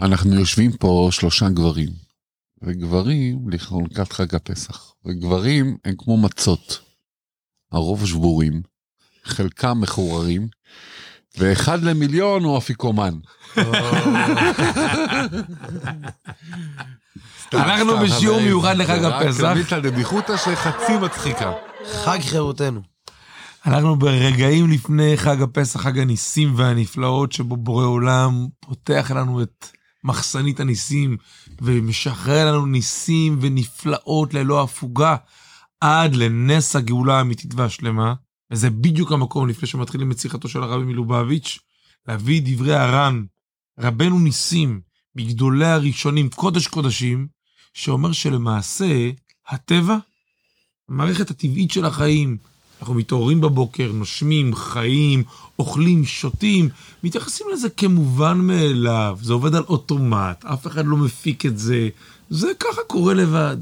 אנחנו יושבים פה שלושה גברים, וגברים לכרונקת חג הפסח, וגברים הם כמו מצות, הרוב שבורים, חלקם מחוררים, ואחד למיליון הוא אפיקומן. אנחנו בשיעור מיוחד לחג זה רק הפסח. מיתא דביחותא שחצי מצחיקה. חג חירותנו. אנחנו ברגעים לפני חג הפסח, חג הניסים והנפלאות, שבו בורא עולם פותח לנו את מחסנית הניסים ומשחרר לנו ניסים ונפלאות ללא הפוגה עד לנס הגאולה האמיתית והשלמה. וזה בדיוק המקום לפני שמתחילים את שיחתו של הרבי מלובביץ', להביא דברי הר"ן, רבנו ניסים, מגדולי הראשונים, קודש קודשים, שאומר שלמעשה הטבע, המערכת הטבעית של החיים, אנחנו מתעוררים בבוקר, נושמים, חיים, אוכלים, שותים, מתייחסים לזה כמובן מאליו. זה עובד על אוטומט, אף אחד לא מפיק את זה, זה ככה קורה לבד.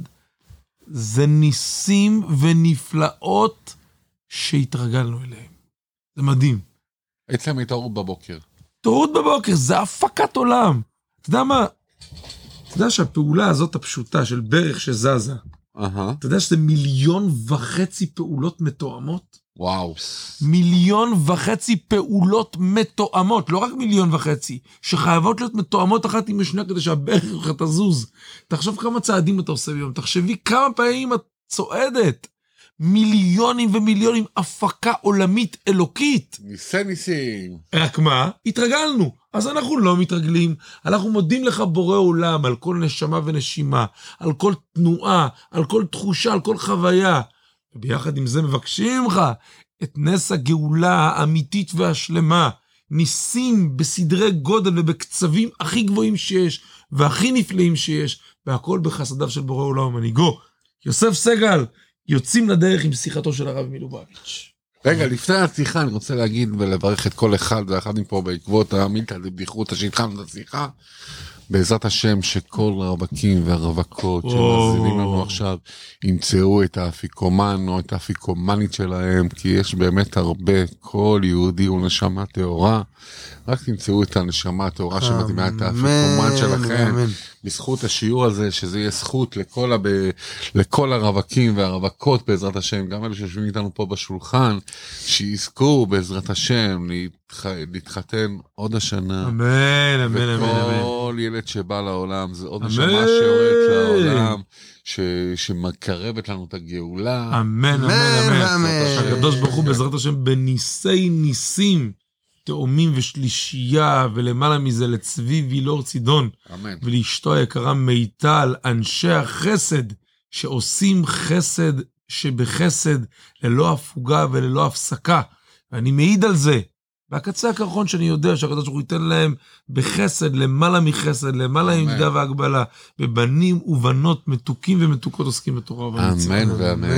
זה ניסים ונפלאות שהתרגלנו אליהם. זה מדהים. עצם התעוררות בבוקר. התעוררות בבוקר, זה הפקת עולם. אתה יודע מה? אתה יודע שהפעולה הזאת הפשוטה של ברך שזזה, אהה, אתה יודע שזה מיליון וחצי פעולות מתואמות? וואו. מיליון וחצי פעולות מתואמות, לא רק מיליון וחצי, שחייבות להיות מתואמות אחת עם השנייה כדי שהברך שלך תזוז. תחשוב כמה צעדים אתה עושה ביום, תחשבי כמה פעמים את צועדת. מיליונים ומיליונים, הפקה עולמית אלוקית. ניסי ניסים. רק מה? התרגלנו. אז אנחנו לא מתרגלים. אנחנו מודים לך בורא עולם על כל נשמה ונשימה, על כל תנועה, על כל תחושה, על כל חוויה. וביחד עם זה מבקשים ממך את נס הגאולה האמיתית והשלמה. ניסים בסדרי גודל ובקצבים הכי גבוהים שיש, והכי נפלאים שיש, והכל בחסדיו של בורא עולם ומנהיגו. יוסף סגל, יוצאים לדרך עם שיחתו של הרב מלובביץ'. רגע, לפני השיחה אני רוצה להגיד ולברך את כל אחד ואחד מפה בעקבות המילתא דבדיחותא שהתחלנו את השיחה. בעזרת השם שכל הרווקים והרווקות שמאזינים לנו עכשיו ימצאו את האפיקומן או את האפיקומנית שלהם כי יש באמת הרבה כל יהודי הוא נשמה טהורה. רק תמצאו את הנשמה הטהורה שמתאימה את האפיקומן שלכם. אמן. בזכות השיעור הזה שזה יהיה זכות לכל, הב... לכל הרווקים והרווקות בעזרת השם גם אלה שיושבים איתנו פה בשולחן שיזכו בעזרת השם להתח... להתחתן עוד השנה. אמן, אמן, אמן, אמן. וכל ילד שבא לעולם זה עוד. נשמה שיורדת לעולם ש... שמקרבת לנו את הגאולה. אמן, אמן, אמן, אמן. אמן. הקדוש ברוך הוא בעזרת השם בניסי ניסים, תאומים ושלישייה, ולמעלה מזה לצבי וילור צידון, אמן. ולאשתו היקרה מיטל, אנשי החסד, שעושים חסד שבחסד, ללא הפוגה וללא הפסקה. ואני מעיד על זה. והקצה הקרחון שאני יודע שהקדוש ברוך הוא ייתן להם בחסד, למעלה מחסד, למעלה אמן. ממידה והגבלה, ובנים ובנות מתוקים ומתוקות עוסקים בתורה ובמצווה. אמן ואמן.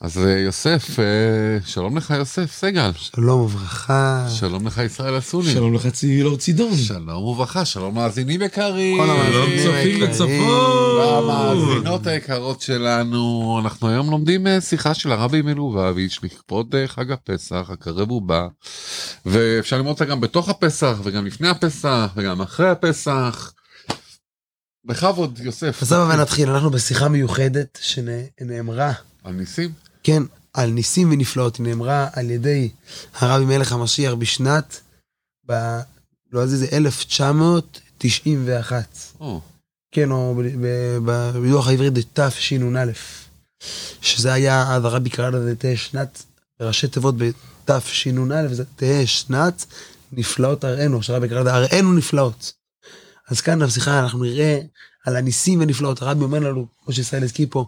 אז אה, יוסף, אה, שלום לך יוסף סגל. שלום וברכה. שלום לך ישראל אסוני. שלום לך צבי לור צידון. שלום וברכה, שלום מאזינים יקרים. כל המאזינים שלום צופים. וצפות. והמאזינות היקרות שלנו, אנחנו היום לומדים אה, שיחה של הרבי מלובביץ' לכבוד חג הפסח, הקרב ובא, ואפשר ללמוד אותה גם בתוך הפסח, וגם לפני הפסח, וגם אחרי הפסח. בכבוד, יוסף. אז הבה ונתחיל, אנחנו בשיחה מיוחדת שנאמרה, על ניסים? כן, על ניסים ונפלאות, היא נאמרה על ידי הרבי מלך המשיח בשנת, ב... לא יודע, זה 1991. או, כן, או בלוח העברי זה תשנ"א. שזה היה, אז הרבי קרא לזה תהא שנת, ראשי תיבות בתשנ"א, וזה תהא שנת נפלאות הראינו, שהרבי קרא לזה הראינו נפלאות. אז כאן בשיחה אנחנו נראה על הניסים ונפלאות. הרבי אומר לנו, כמו שישראל הזכיר פה,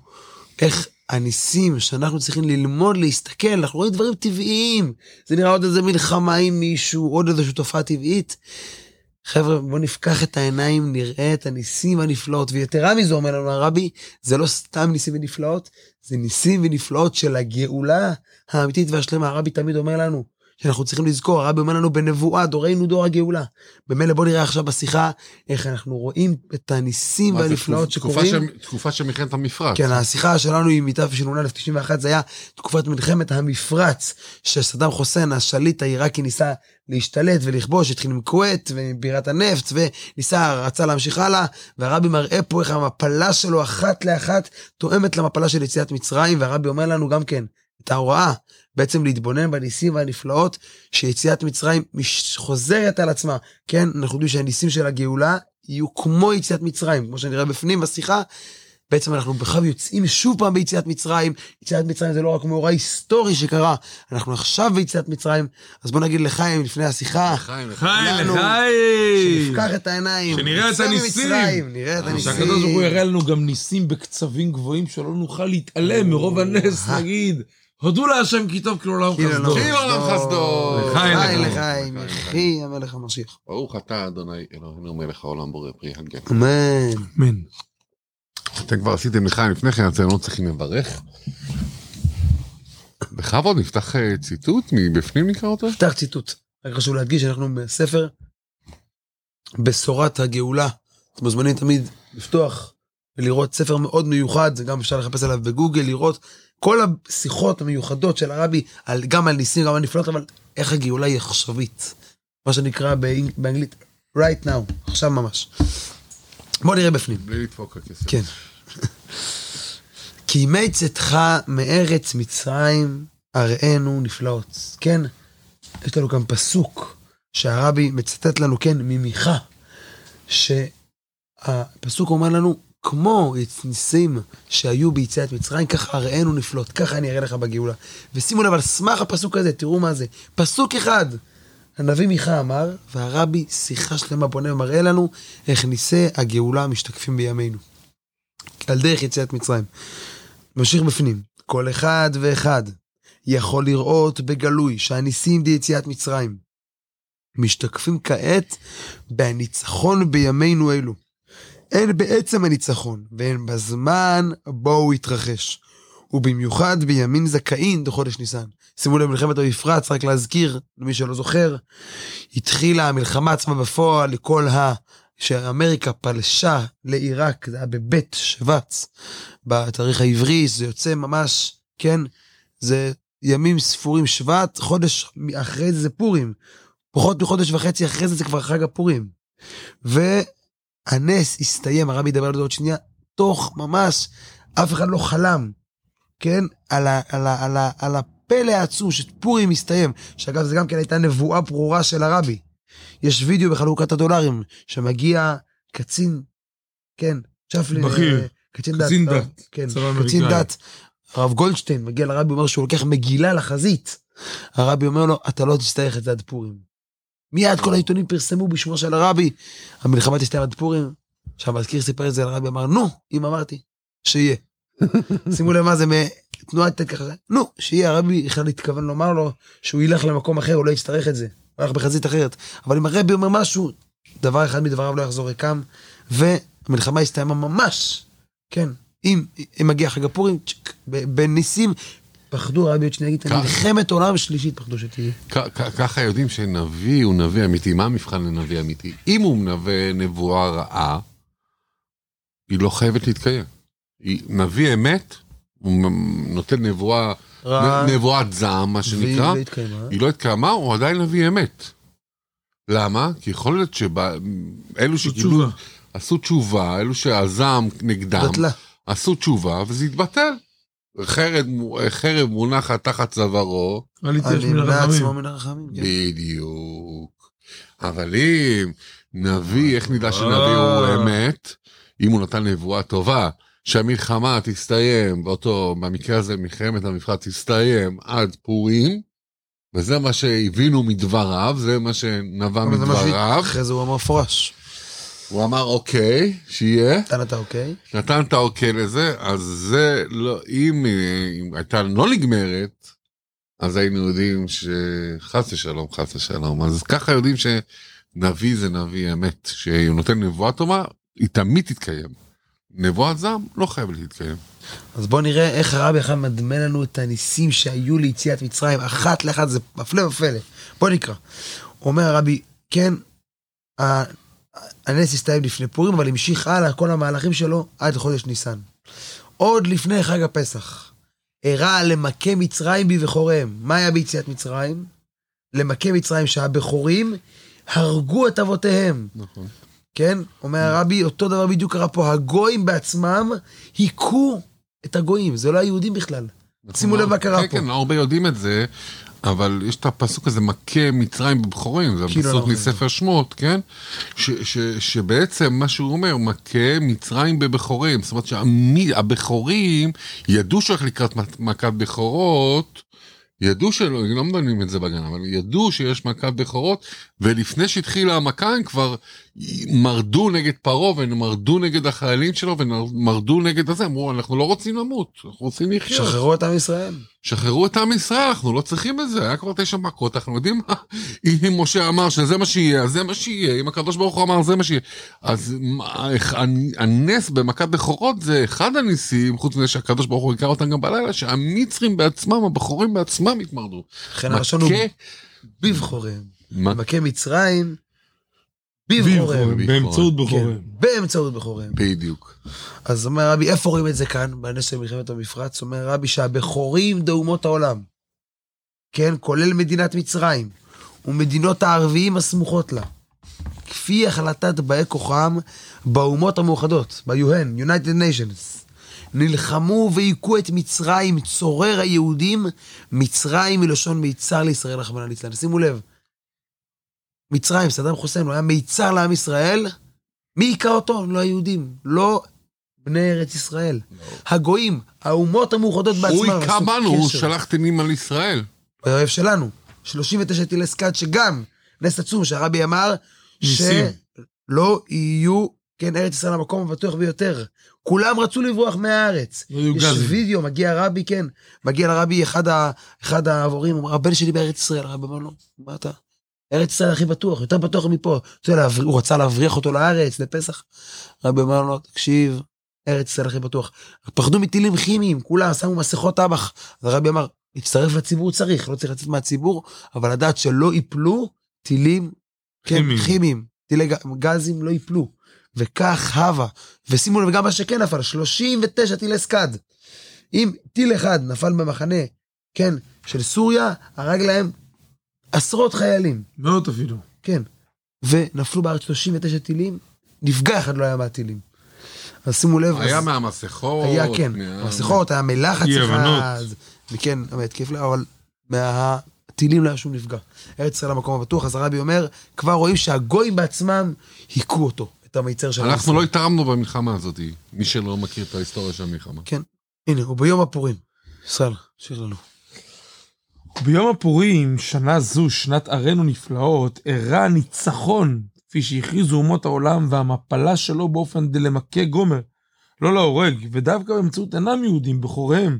איך הניסים שאנחנו צריכים ללמוד להסתכל, אנחנו רואים דברים טבעיים. זה נראה עוד איזה מלחמה עם מישהו, עוד איזושהי תופעה טבעית. חבר'ה, בואו נפקח את העיניים, נראה את הניסים הנפלאות. ויתרה מזו, אומר לנו הרבי, זה לא סתם ניסים ונפלאות, זה ניסים ונפלאות של הגאולה האמיתית והשלמה. הרבי תמיד אומר לנו, שאנחנו צריכים לזכור, הרבי אומר לנו בנבואה, דורנו דור הגאולה. במילא בוא נראה עכשיו בשיחה איך אנחנו רואים את הניסים והנפלאות תקופה שקורים. של- תקופה של מלחמת המפרץ. כן, השיחה שלנו עם מתף שנ"א 91 זה היה תקופת מלחמת המפרץ, שסדאם חוסיין, השליט העיראקי, ניסה להשתלט ולכבוש, התחיל עם כווית ובירת הנפט, וניסה, רצה להמשיך הלאה, והרבי מראה פה איך המפלה שלו אחת לאחת תואמת למפלה של יציאת מצרים, והרבי אומר לנו גם כן את ההוראה, בעצם להתבונן בניסים והנפלאות, שיציאת מצרים מש- חוזרת על עצמה. כן, אנחנו יודעים שהניסים של הגאולה יהיו כמו יציאת מצרים, כמו שנראה בפנים בשיחה, בעצם אנחנו בכלל יוצאים שוב פעם ביציאת מצרים. יציאת מצרים זה לא רק מאורע היסטורי שקרה, אנחנו עכשיו ביציאת מצרים. אז בוא נגיד לחיים לפני השיחה, חיים, חיים, לנו, לחיים! שנפקח את העיניים, שנראה את הניסים. ממצרים, נראה את הניסים. שהקדוש ברוך הוא יראה לנו גם ניסים בקצבים גבוהים שלא נוכל להתעלם מרוב הנס, אה. נגיד, הודו להשם כי טוב כי לעולם חסדו. כי עולם חסדו. לחיים, לחיים, לחיים. לחיים, יחי המלך המשיח. ברוך אתה אדוני אלוהינו מלך העולם בורא פרי הגן. אמן. אמן. אתם כבר עשיתם לחיים לפני כן, אתם לא צריכים לברך. בכבוד נפתח אה, ציטוט מבפנים נקרא אותו? נפתח ציטוט. רק חשוב להדגיש שאנחנו בספר בשורת הגאולה. אתם מוזמנים תמיד לפתוח ולראות ספר מאוד מיוחד, זה גם אפשר לחפש עליו בגוגל, לראות כל השיחות המיוחדות של הרבי, על, גם על ניסים, גם על נפלאות, אבל איך הגאולה היא עכשווית. מה שנקרא באנג- באנגלית right now, עכשיו ממש. בוא נראה בפנים. בלי לדפוק הכסף. כן. כי ימי צאתך מארץ מצרים אראנו נפלאות. כן, יש לנו כאן פסוק שהרבי מצטט לנו, כן, ממיכה, שהפסוק אומר לנו, כמו ניסים שהיו ביציאת מצרים, ככה אראנו נפלאות, ככה אני אראה לך בגאולה. ושימו לב, על סמך הפסוק הזה, תראו מה זה, פסוק אחד. הנביא מיכה אמר, והרבי שיחה שלמה פונה ומראה לנו איך ניסי הגאולה משתקפים בימינו. על דרך יציאת מצרים. ממשיך בפנים, כל אחד ואחד יכול לראות בגלוי שהניסים ביציאת מצרים משתקפים כעת בניצחון בימינו אלו. הן בעצם הניצחון והן בזמן בו הוא התרחש. ובמיוחד בימין זכאין בחודש ניסן. שימו לב, מלחמת המפרץ, רק להזכיר, למי שלא זוכר, התחילה המלחמה עצמה בפועל לכל ה... שאמריקה פלשה לעיראק, זה היה בבית שבץ, בתאריך העברי, זה יוצא ממש, כן, זה ימים ספורים שבט, חודש אחרי זה זה פורים. פחות מחודש וחצי אחרי זה זה כבר חג הפורים. והנס הסתיים, הרבי ידבר על זה עוד שנייה, תוך ממש, אף אחד לא חלם, כן, על, ה, על, ה, על, ה, על הפלא העצום שפורים הסתיים, שאגב זה גם כן הייתה נבואה ברורה של הרבי. יש וידאו בחלוקת הדולרים, שמגיע קצין, כן, צ'פלין, בכיר. אה, קצין דת, קצין דת, כן, צבא אמריקאי. קצין דת, הרב גולדשטיין מגיע לרבי, אומר שהוא לוקח מגילה לחזית. הרבי אומר לו, אתה לא תצטרך את זה עד פורים. מיד כל העיתונים פרסמו בשמו של הרבי, המלחמה תסתיים עד פורים. עכשיו המזכיר סיפר את זה לרבי, אמר, נו, אם אמרתי, שיהיה. שימו לב מה זה מתנועת ככה, נו, שיהיה, הרבי בכלל התכוון לומר לו שהוא ילך למקום אחר, הוא לא יצטרך את זה. הוא הלך בחזית אחרת. אבל אם הרבי אומר משהו, דבר אחד מדבריו לא יחזור ריקם, והמלחמה הסתיימה ממש, כן, אם, אם מגיע חג הפורים, בניסים, פחדו, הרבי עוד שנייה יגיד. מלחמת עולם שלישית פחדו שתהיה. כ- כ- ככה יודעים שנביא הוא נביא אמיתי. מה המבחן לנביא אמיתי? אם הוא מנבא נבואה רעה, היא לא חייבת להתקיים. נביא אמת, הוא נותן נבואה, נבואת זעם, מה שנקרא, לא. היא לא התקיימה, הוא עדיין נביא אמת. למה? כי יכול להיות שאלו שקיבלו, תשובה. עשו תשובה, אלו שהזעם נגדם. עשו תשובה וזה התבטל. חרב, חרב מונחת תחת צווארו, מן הנמנע עצמו. מן הרחמים. כן. בדיוק. אבל אם נביא, איך נדע שנביא הוא אה. אמת? אם הוא נתן נבואה טובה, שהמלחמה תסתיים, באותו, במקרה הזה מלחמת המפרץ תסתיים עד פורים, וזה מה שהבינו מדבריו, זה מה שנבע מדבריו. אחרי זה הוא אמר מפורש. הוא אמר אוקיי, שיהיה, נתן אתה אוקיי? נתן את האוקיי לזה, אז זה לא, אם, אם הייתה לא נגמרת, אז היינו יודעים שחס ושלום, חס ושלום. אז ככה יודעים שנביא זה נביא אמת, שהוא נותן נבואה טובה, היא תמיד תתקיים. נבואת זעם לא חייב להתקיים. אז בואו נראה איך הרבי אחד מדמה לנו את הניסים שהיו ליציאת מצרים, אחת לאחת, זה הפלא ופלא. בואו נקרא. אומר הרבי, כן, הנס הסתיים לפני פורים, אבל המשיך הלאה כל המהלכים שלו עד חודש ניסן. עוד לפני חג הפסח, אירע למכה מצרים בבכוריהם. מה היה ביציאת מצרים? למכה מצרים שהבכורים הרגו את אבותיהם. נכון. כן? אומר הרבי, אותו דבר בדיוק קרה פה, הגויים בעצמם היכו את הגויים, זה לא היהודים בכלל. שימו לב מה קרה כן, פה. כן, לא הרבה יודעים את זה, אבל יש את הפסוק הזה, מכה מצרים בבכורים, זה כאילו הפסוק אנחנו מספר שמות, כן? ש, ש, שבעצם מה שהוא אומר, מכה מצרים בבכורים, זאת אומרת שהבכורים ידעו שהולך לקראת מכת בכורות, ידעו שלא, לא מדברים את זה בגן, אבל ידעו שיש מכת בכורות, ולפני שהתחילה המכה הם כבר מרדו נגד פרעה, ומרדו נגד החיילים שלו, ומרדו נגד הזה, אמרו, אנחנו לא רוצים למות, אנחנו רוצים לחיות. שחררו את עם ישראל. שחררו את עם ישראל, אנחנו לא צריכים את זה, היה כבר תשע מכות, אנחנו יודעים מה, אם משה אמר שזה מה שיהיה, אז זה מה שיהיה, אם הקדוש ברוך הוא אמר זה מה שיהיה. אז הנס במכת בכורות זה אחד הניסים, חוץ מזה שהקדוש ברוך הוא הכר אותם גם בלילה, שהמצרים בעצמם, הבכורים בעצמם התמרדו. לכן הלשון הוא. מה- מכה מצרים בבחוריהם. באמצעות כן, בכוריהם. באמצעות בחוריהם. בדיוק. אז אומר רבי, איפה רואים את זה כאן, בנס של מלחמת המפרץ? אומר רבי שהבכורים דה אומות העולם. כן, כולל מדינת מצרים, ומדינות הערביים הסמוכות לה. כפי החלטת באי כוחם באומות המאוחדות, ב-UN, United Nations. נלחמו והיכו את מצרים, צורר היהודים, מצרים מלשון מיצר לישראל, רחמנא ליצלן. שימו לב, מצרים, סדאם חוסיין, הוא היה מיצר לעם ישראל, מי היכה אותו? לא היהודים, לא בני ארץ ישראל. הגויים, האומות המאוחדות בעצמם. הוא היכה בנו, הוא. שלח טילים על ישראל. האויב שלנו. 39 טילי סקאד, שגם נס עצום שהרבי אמר, ניסים. שלא יהיו, כן, ארץ ישראל המקום הבטוח ביותר. כולם רצו לברוח מהארץ. לא יש גזים. וידאו, מגיע רבי, כן, מגיע לרבי אחד, ה, אחד העבורים, הבן שלי בארץ ישראל, הרבי אמר לו, מה אתה? ארץ ישראל הכי בטוח, יותר בטוח מפה. הוא רצה להבריח אותו לארץ, לפסח. רבי אמר לו, תקשיב, ארץ ישראל הכי בטוח. פחדו מטילים כימיים, כולם שמו מסכות טבח. אז הרבי אמר, להצטרף לציבור צריך, לא צריך לצאת מהציבור, אבל לדעת שלא ייפלו טילים כן, כימיים. כימיים, טילי גזים לא ייפלו. וכך הווה. ושימו לב גם מה שכן נפל, 39 טילי סקאד. אם טיל אחד נפל במחנה, כן, של סוריה, הרג להם עשרות חיילים, מאות אפילו. כן. ונפלו בארץ 39 טילים, נפגע אחד לא היה מהטילים. אז שימו לב, היה אז מהמסכות. היה כן, מה- מסכות, היה מלחץ. אחד, וכן, התקף לה, אבל מהטילים לא היה שום נפגע. ארץ ישראל המקום הבטוח, אז הרבי אומר, כבר רואים שהגויים בעצמם היכו אותו, את המיצר של אנחנו. לא התערמנו במלחמה הזאת, מי שלא מכיר את ההיסטוריה של המלחמה. הנה, הוא ביום הפורים. ישראל, שיר לנו. ביום הפורים, שנה זו, שנת ערינו נפלאות, אירע הניצחון, כפי שהכריזו אומות העולם, והמפלה שלו באופן דלמכה גומר, לא להורג, ודווקא באמצעות אינם יהודים, בכוריהם,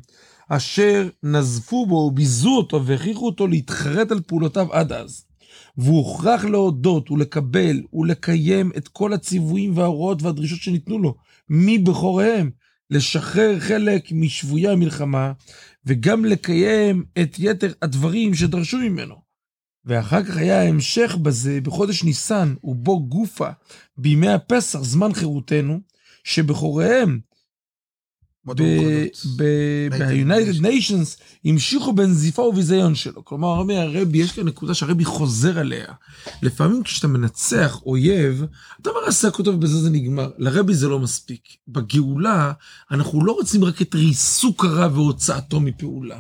אשר נזפו בו וביזו אותו והכריחו אותו להתחרט על פעולותיו עד אז. והוא הוכרח להודות ולקבל ולקיים את כל הציוויים וההוראות והדרישות שניתנו לו, מבכוריהם, לשחרר חלק משבויי המלחמה, וגם לקיים את יתר הדברים שדרשו ממנו. ואחר כך היה ההמשך בזה בחודש ניסן, ובו גופה, בימי הפסח, זמן חירותנו, מאוחדות. ב-United Nations המשיכו בנזיפה וביזיון שלו. כלומר, הרבי, הרבי, יש כאן נקודה שהרבי חוזר עליה. לפעמים כשאתה מנצח אויב, אתה מרסק אותו ובזה זה נגמר. לרבי זה לא מספיק. בגאולה, אנחנו לא רוצים רק את ריסוק הרע והוצאתו מפעולה.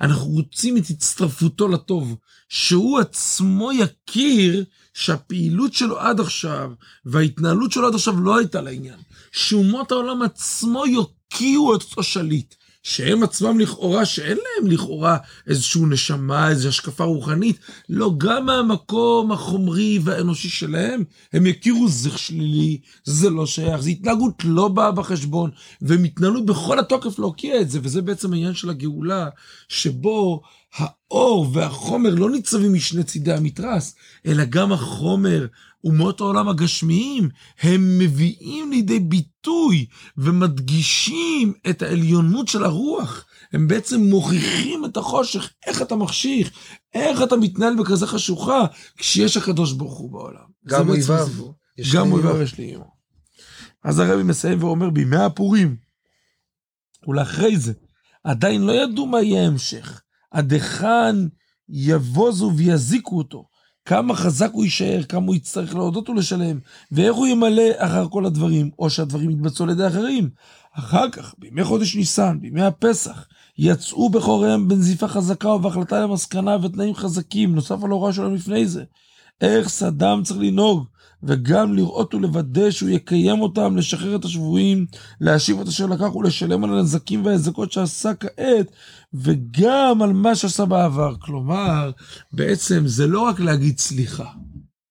אנחנו רוצים את הצטרפותו לטוב, שהוא עצמו יכיר שהפעילות שלו עד עכשיו וההתנהלות שלו עד עכשיו לא הייתה לעניין. שאומות העולם עצמו יוקיעו את אותו שליט. שהם עצמם לכאורה, שאין להם לכאורה איזושהי נשמה, איזושהי השקפה רוחנית, לא, גם מהמקום החומרי והאנושי שלהם, הם יכירו זה שלילי, זה לא שייך, זו התנהגות לא באה בחשבון, והם התנהלו בכל התוקף להוקיע את זה, וזה בעצם העניין של הגאולה, שבו האור והחומר לא ניצבים משני צידי המתרס, אלא גם החומר אומות העולם הגשמיים, הם מביאים לידי ביטוי ומדגישים את העליונות של הרוח. הם בעצם מוכיחים את החושך, איך אתה מחשיך, איך אתה מתנהל בכזה חשוכה, כשיש הקדוש ברוך הוא בעולם. גם אויביו. גם אויביו. יש לי אימא. אז הרבי מסיים ואומר, בימי הפורים, ולאחרי זה, עדיין לא ידעו מה יהיה ההמשך. עד היכן יבוזו ויזיקו אותו. כמה חזק הוא יישאר, כמה הוא יצטרך להודות ולשלם, ואיך הוא ימלא אחר כל הדברים, או שהדברים יתבצעו על ידי אחרים. אחר כך, בימי חודש ניסן, בימי הפסח, יצאו בכוריהם בנזיפה חזקה ובהחלטה למסקנה ותנאים חזקים, נוסף על ההוראה שלהם לפני זה. איך סדאם צריך לנהוג, וגם לראות ולוודא שהוא יקיים אותם, לשחרר את השבויים, להשיב את אשר לקח ולשלם על הנזקים וההזקות שעשה כעת, וגם על מה שעשה בעבר. כלומר, בעצם זה לא רק להגיד סליחה.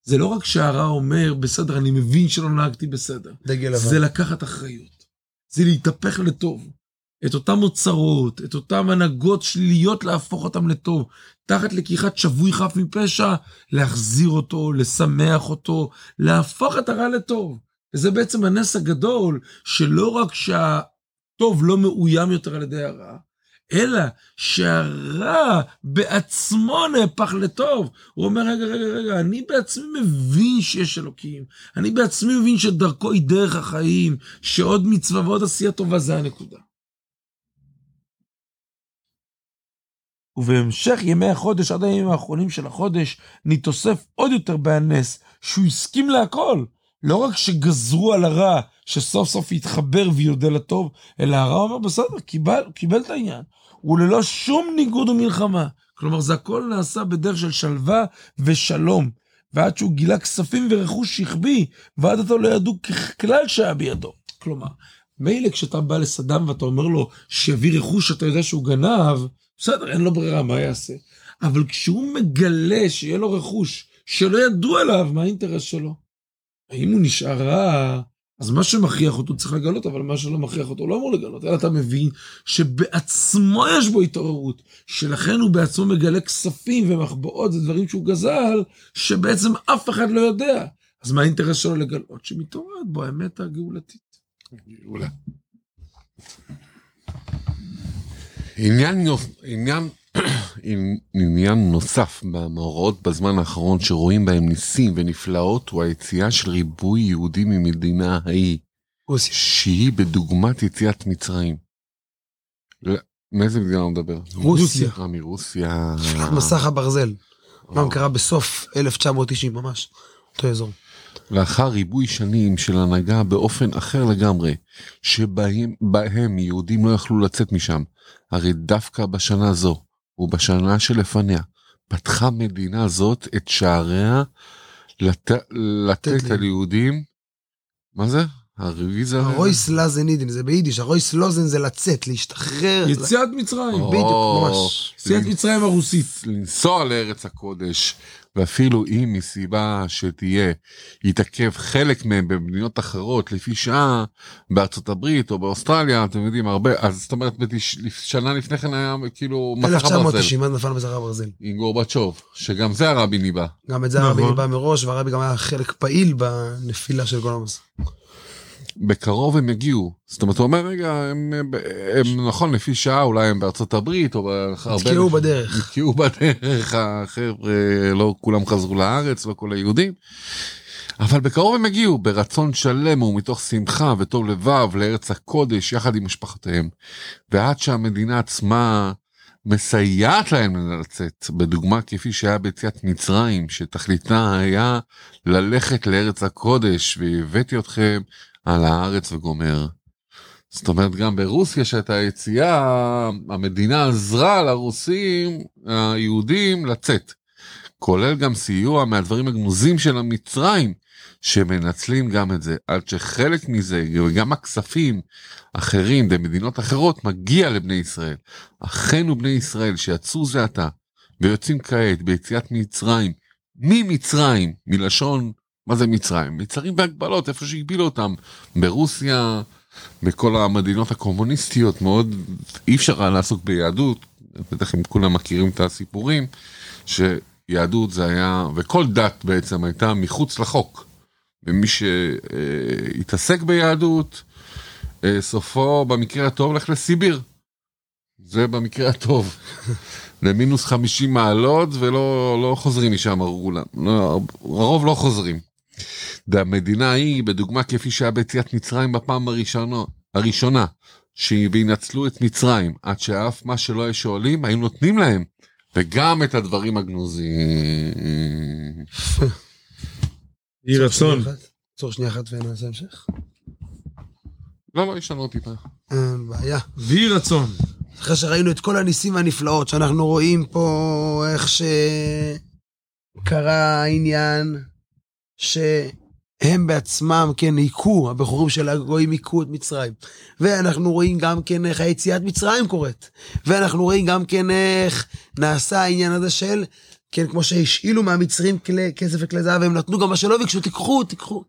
זה לא רק שהרע אומר, בסדר, אני מבין שלא נהגתי בסדר. דגל לבן. זה לקחת אחריות. זה להתהפך לטוב. את אותם אוצרות, את אותם הנהגות שליליות, להפוך אותם לטוב. תחת לקיחת שבוי חף מפשע, להחזיר אותו, לשמח אותו, להפוך את הרע לטוב. וזה בעצם הנס הגדול, שלא רק שהטוב לא מאוים יותר על ידי הרע, אלא שהרע בעצמו נהפך לטוב. הוא אומר, רגע, רגע, רגע, אני בעצמי מבין שיש אלוקים. אני בעצמי מבין שדרכו היא דרך החיים, שעוד מצווה ועוד עשייה טובה זה הנקודה. ובהמשך ימי החודש, עד הימים האחרונים של החודש, נתוסף עוד יותר בהנס, שהוא הסכים להכל. לא רק שגזרו על הרע, שסוף סוף יתחבר ויודה לטוב, אלא הרע אומר, בסדר, קיבל, קיבל את העניין. וללא שום ניגוד ומלחמה. כלומר, זה הכל נעשה בדרך של שלווה ושלום. ועד שהוא גילה כספים ורכוש שכבי, ועד עתה לא ידעו ככלל שהיה בידו. כלומר, מילא כשאתה בא לסדאם ואתה אומר לו שיביא רכוש שאתה יודע שהוא גנב, בסדר, אין לו ברירה, מה יעשה? אבל כשהוא מגלה שיהיה לו רכוש שלא ידעו עליו, מה האינטרס שלו? האם הוא נשאר רע? אז מה שמכריח אותו צריך לגלות, אבל מה שלא מכריח אותו לא אמור לגלות, אלא אתה מבין שבעצמו יש בו התעוררות, שלכן הוא בעצמו מגלה כספים ומחבאות, זה דברים שהוא גזל, שבעצם אף אחד לא יודע. אז מה האינטרס שלו לגלות? שמתעוררת בו האמת הגאולתית. מעולה. עניין, עניין, עניין נוסף במאורעות בזמן האחרון שרואים בהם ניסים ונפלאות הוא היציאה של ריבוי יהודים ממדינה ההיא. שהיא בדוגמת יציאת מצרים. לא, מאיזה מדינה הוא מדבר? רוסיה. אה, מרוסיה. מסך הברזל. מה קרה בסוף 1990 ממש. אותו אזור. לאחר ריבוי שנים של הנהגה באופן אחר לגמרי, שבהם בהם יהודים לא יכלו לצאת משם, הרי דווקא בשנה זו, ובשנה שלפניה, פתחה מדינה זאת את שעריה לת... לתת להם. על יהודים, מה זה? הרוויזה? הרויס לזנידין זה ביידיש, הרויס לוזן זה לצאת, להשתחרר. יציאת מצרים. בדיוק, ממש. יציאת מצרים הרוסית. לנסוע לארץ הקודש, ואפילו אם מסיבה שתהיה, יתעכב חלק מהם במדינות אחרות לפי שעה, בארצות הברית או באוסטרליה, אתם יודעים הרבה, אז זאת אומרת. שנה לפני כן היה כאילו מסך הברזל 1990 אז נפל מסך הברזל. עם גורבצ'וב, שגם זה הרבי ניבא. גם את זה הרבי נכון. בא מראש, והרבי גם היה חלק פעיל בנפילה של המסך. בקרוב הם יגיעו, זאת אומרת, הוא אומר, רגע, הם, הם, נכון, לפי שעה, אולי הם בארצות הברית, או בהרבה... נתקעו בדרך. נתקעו בדרך, החבר'ה, לא כולם חזרו לארץ, לא כל היהודים. אבל בקרוב הם הגיעו ברצון שלם ומתוך שמחה וטוב לבב לארץ הקודש יחד עם משפחותיהם. ועד שהמדינה עצמה מסייעת להם לצאת, בדוגמה כפי שהיה ביציאת מצרים, שתכליתה היה ללכת לארץ הקודש, והבאתי אתכם על הארץ וגומר. זאת אומרת, גם ברוסיה שהייתה יציאה, המדינה עזרה לרוסים, היהודים, לצאת. כולל גם סיוע מהדברים הגנוזים של המצרים, שמנצלים גם את זה, עד שחלק מזה, וגם הכספים אחרים במדינות אחרות, מגיע לבני ישראל. אחינו בני ישראל שיצאו זה עתה, ויוצאים כעת ביציאת מצרים, ממצרים, מלשון, מה זה מצרים? מצרים בהגבלות, איפה שהגבילו אותם, ברוסיה, בכל המדינות הקומוניסטיות, מאוד אי אפשר היה לעסוק ביהדות, בטח אם כולם מכירים את הסיפורים, יהדות זה היה, וכל דת בעצם הייתה מחוץ לחוק. ומי שהתעסק ביהדות, אה, סופו במקרה הטוב לך לסיביר. זה במקרה הטוב. למינוס 50 מעלות ולא לא חוזרים משם. לא, הרוב לא חוזרים. והמדינה היא, בדוגמה כפי שהיה ביציאת מצרים בפעם הראשונה, הראשונה וינצלו את מצרים, עד שאף מה שלא היה שואלים, היו נותנים להם, וגם את הדברים הגנוזים. יהי רצון. עצור שנייה אחת ונעשה המשך. לא, לא, יש לנו טיפה. אין בעיה. ויהי רצון. אחרי שראינו את כל הניסים והנפלאות שאנחנו רואים פה, איך שקרה העניין, שהם בעצמם, כן, היכו, הבחורים של הגויים היכו את מצרים. ואנחנו רואים גם כן איך היציאת מצרים קורית. ואנחנו רואים גם כן איך נעשה העניין הזה של, כן, כמו שהשאילו מהמצרים כלי כסף וכלי זהב, הם נתנו גם מה שלא ביקשו, תיקחו, תיקחו.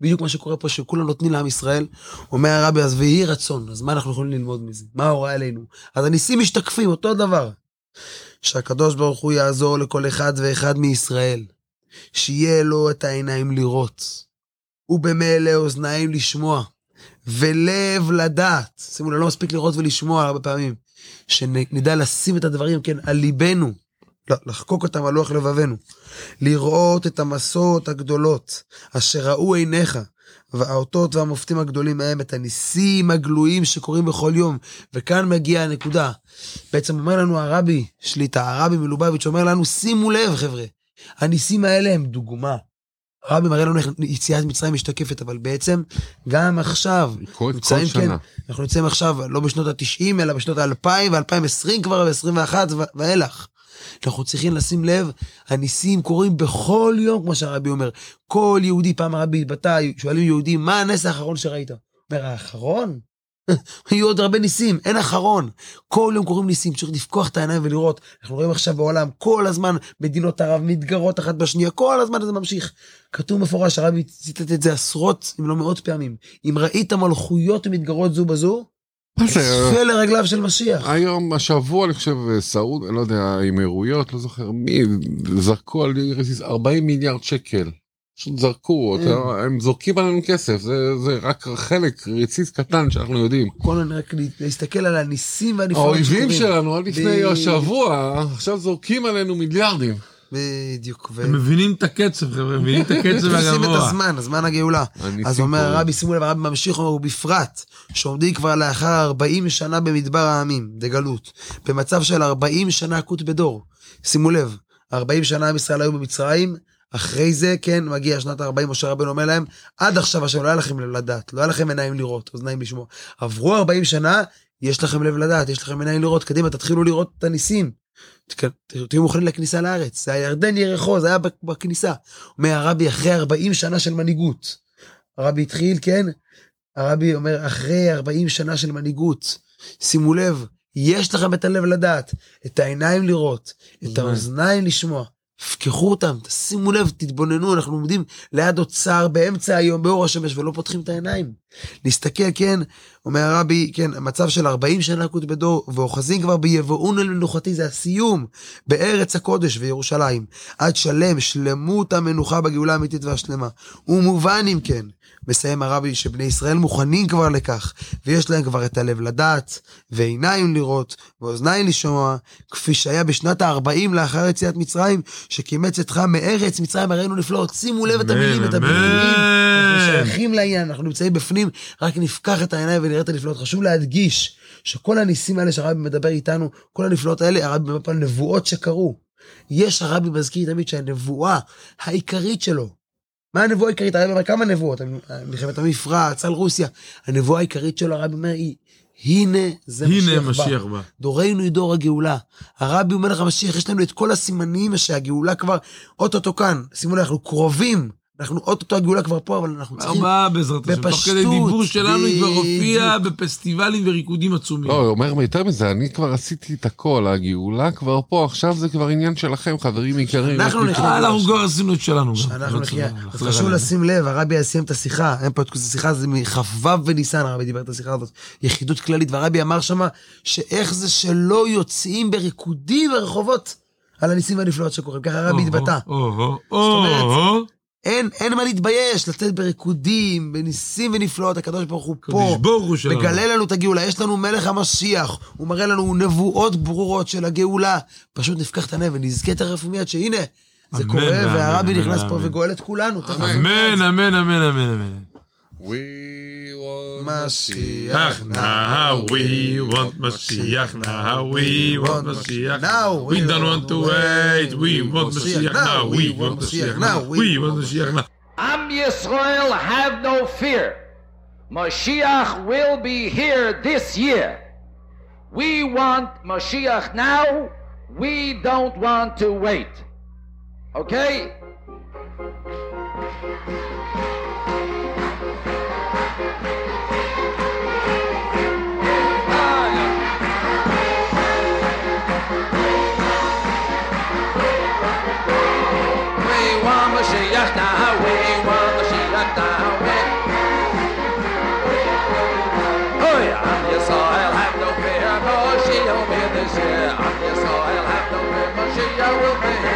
בדיוק מה שקורה פה, שכולם נותנים לעם ישראל. אומר הרבי, אז ויהי רצון, אז מה אנחנו יכולים ללמוד מזה? מה ההוראה עלינו? אז הניסים משתקפים, אותו דבר. שהקדוש ברוך הוא יעזור לכל אחד ואחד מישראל, שיהיה לו את העיניים לראות, ובמילא אוזניים לשמוע, ולב לדעת. שימו לב, לא מספיק לראות ולשמוע הרבה פעמים. שנדע לשים את הדברים, כן, על ליבנו, לחקוק אותם על לוח לבבינו. לראות את המסעות הגדולות, אשר ראו עיניך, והאותות והמופתים הגדולים מהם, את הניסים הגלויים שקורים בכל יום. וכאן מגיעה הנקודה. בעצם אומר לנו הרבי שליטה, הרבי מלובביץ' אומר לנו, שימו לב חבר'ה, הניסים האלה הם דוגמה. הרבי מראה לנו איך יציאת מצרים משתקפת, אבל בעצם גם עכשיו, נמצאים, כן, אנחנו נמצאים עכשיו לא בשנות ה-90, אלא בשנות ה-2000 ו-2020 כבר, ו-21 ואילך. אנחנו צריכים לשים לב, הניסים קורים בכל יום, כמו שהרבי אומר. כל יהודי, פעם הרבי התבטא, שואלים יהודים, מה הנס האחרון שראית? אומר, האחרון? היו עוד הרבה ניסים, אין אחרון. כל יום קוראים ניסים, צריך לפקוח את העיניים ולראות. אנחנו רואים עכשיו בעולם, כל הזמן מדינות ערב מתגרות אחת בשנייה, כל הזמן זה ממשיך. כתוב מפורש, הרבי ציטט את זה עשרות, אם לא מאות פעמים. אם ראית מלכויות מתגרות זו בזו, נופל לרגליו של משיח. היום, השבוע, אני חושב, סעוד, אני לא יודע, האמירויות, לא זוכר מי, זרקו על רסיס 40 מיליארד שקל. פשוט זרקו, הם זורקים עלינו כסף, זה, זה רק חלק, רציס קטן שאנחנו יודעים. כל הזמן רק להסתכל על הניסים והנפלאות האויבים שלנו עד לפני השבוע, עכשיו זורקים עלינו מיליארדים. בדיוק. הם מבינים את הקצב, חבר'ה, מבינים את הקצב הגבוה. תופסים את הזמן, הזמן הגאולה. אז אומר הרבי, שימו לב, הרבי ממשיך, אומר, ובפרט, שעומדים כבר לאחר 40 שנה במדבר העמים, דגלות, במצב של 40 שנה כות בדור. שימו לב, 40 שנה עם ישראל היו במצרים, אחרי זה, כן, מגיע שנת ה-40, משה רבנו אומר להם, עד עכשיו השם לא היה לכם לב לדעת, לא היה לכם עיניים לראות, אוזניים לשמוע. עברו 40 שנה, יש לכם לב לדעת, יש לכם עיניים לראות, קדימה, תתחילו לראות את הניסים. תהיו מוכנים לכניסה לארץ, זה הירדן ירחו, זה היה בכניסה. אומר הרבי, אחרי 40 שנה של מנהיגות. הרבי התחיל, כן? הרבי אומר, אחרי 40 שנה של מנהיגות, שימו לב, יש לכם את הלב לדעת, את העיניים לראות, את האוזניים לשמוע. פקחו אותם, תשימו לב, תתבוננו, אנחנו עומדים ליד אוצר באמצע היום באור השמש ולא פותחים את העיניים. להסתכל, כן, אומר הרבי, כן, המצב של 40 שנה קוד בדור, ואוחזים כבר ביבואון אל מנוחתי, זה הסיום, בארץ הקודש וירושלים, עד שלם, שלמות המנוחה בגאולה האמיתית והשלמה. ומובן אם כן, מסיים הרבי שבני ישראל מוכנים כבר לכך, ויש להם כבר את הלב לדעת, ועיניים לראות, ואוזניים לשמוע, כפי שהיה בשנת ה-40 לאחר יציאת מצרים, שקימץ אתך מארץ מצרים הראינו נפלאות. שימו לב את המילים, את המילים, אנחנו שייכים לעניין, אנחנו נמצאים בפנים, רק נפקח את העיניים ונראה את הנפלאות. חשוב להדגיש שכל הניסים האלה שהרבי מדבר איתנו, כל הנפלאות האלה, הרבי מדבר על נבואות שקרו. יש הרבי מזכיר תמיד שהנבואה העיקרית שלו, מה הנבואה העיקרית? הרבי אומר כמה נבואות, מלחמת המפרץ, על רוסיה. הנבואה העיקרית שלו, הרבי אומר, היא, הנה זה הנה משיח, משיח בא. בא. דורנו היא דור הגאולה. הרבי אומר לך, משיח, יש לנו את כל הסימנים שהגאולה כבר אוטוטו כאן. שימו לב, אנחנו קרובים. אנחנו אוטוטו הגאולה כבר פה, אבל אנחנו צריכים... ארבעה בעזרת השם. תוך כדי דיבור שלנו היא כבר הופיעה. בפסטיבלים וריקודים עצומים. לא, הוא אומר יותר מזה, אני כבר עשיתי את הכל, הגאולה כבר פה, עכשיו זה כבר עניין שלכם, חברים יקרים. אנחנו נחיה. אנחנו כבר עשינו את שלנו. אנחנו נחיה. אז חשוב. לשים לב, הרבי סיים את השיחה, אין פה את השיחה, זה מכ"ו בניסן, הרבי דיבר את השיחה הזאת, יחידות כללית, והרבי אמר שמה, שאיך זה שלא יוצאים בריקודים ברחובות על הניסים והנפלאות שקורים, ככה הרבי התבטא. או, אומרת, או, או, אין, אין מה להתבייש, לצאת בריקודים, בניסים ונפלאות, הקדוש ברוך הוא פה. ברוך הוא שלנו. מגלה לנו את הגאולה, יש לנו מלך המשיח, הוא מראה לנו נבואות ברורות של הגאולה. פשוט נפקח את העיניים ונזכה תכף מיד שהנה, זה אמן קורה, ואמן, והרבי אמן נכנס פה. וגואל את כולנו. אמן, אמן, אמן, אמן, אמן. We want Mashiach now. We want Mashiach now. We want Mashiach now. We don't want to wait. We want Mashiach now. We want Mashiach now. We want Mashiach now. Am Yisrael, have no fear. Mashiach will be here this year. We want Mashiach now. We don't want to wait. Okay? Will be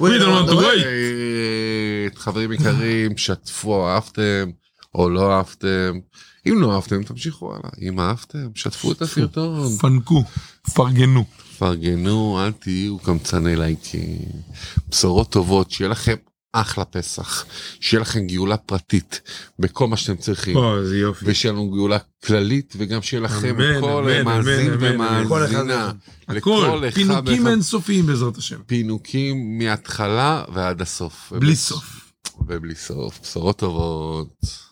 We don't want to wait. חברים יקרים, שתפו, אהבתם או לא אהבתם. אם לא אהבתם, תמשיכו הלאה. אם אהבתם, שתפו את הסרטון. פנקו, פרגנו. פרגנו, אל תהיו קמצני לייקים. בשורות טובות, שיהיה לכם אחלה פסח. שיהיה לכם גאולה פרטית בכל מה שאתם צריכים. או, איזה יופי. ושיהיה לנו גאולה כללית, וגם שיהיה לכם אמן, כל אמן, מאזין אמן, ומאזינה. הכל, לכל אחד פינוקים. אינסופיים בעזרת השם. פינוקים מההתחלה ועד הסוף. בלי סוף. ובלי סוף. בשורות טובות.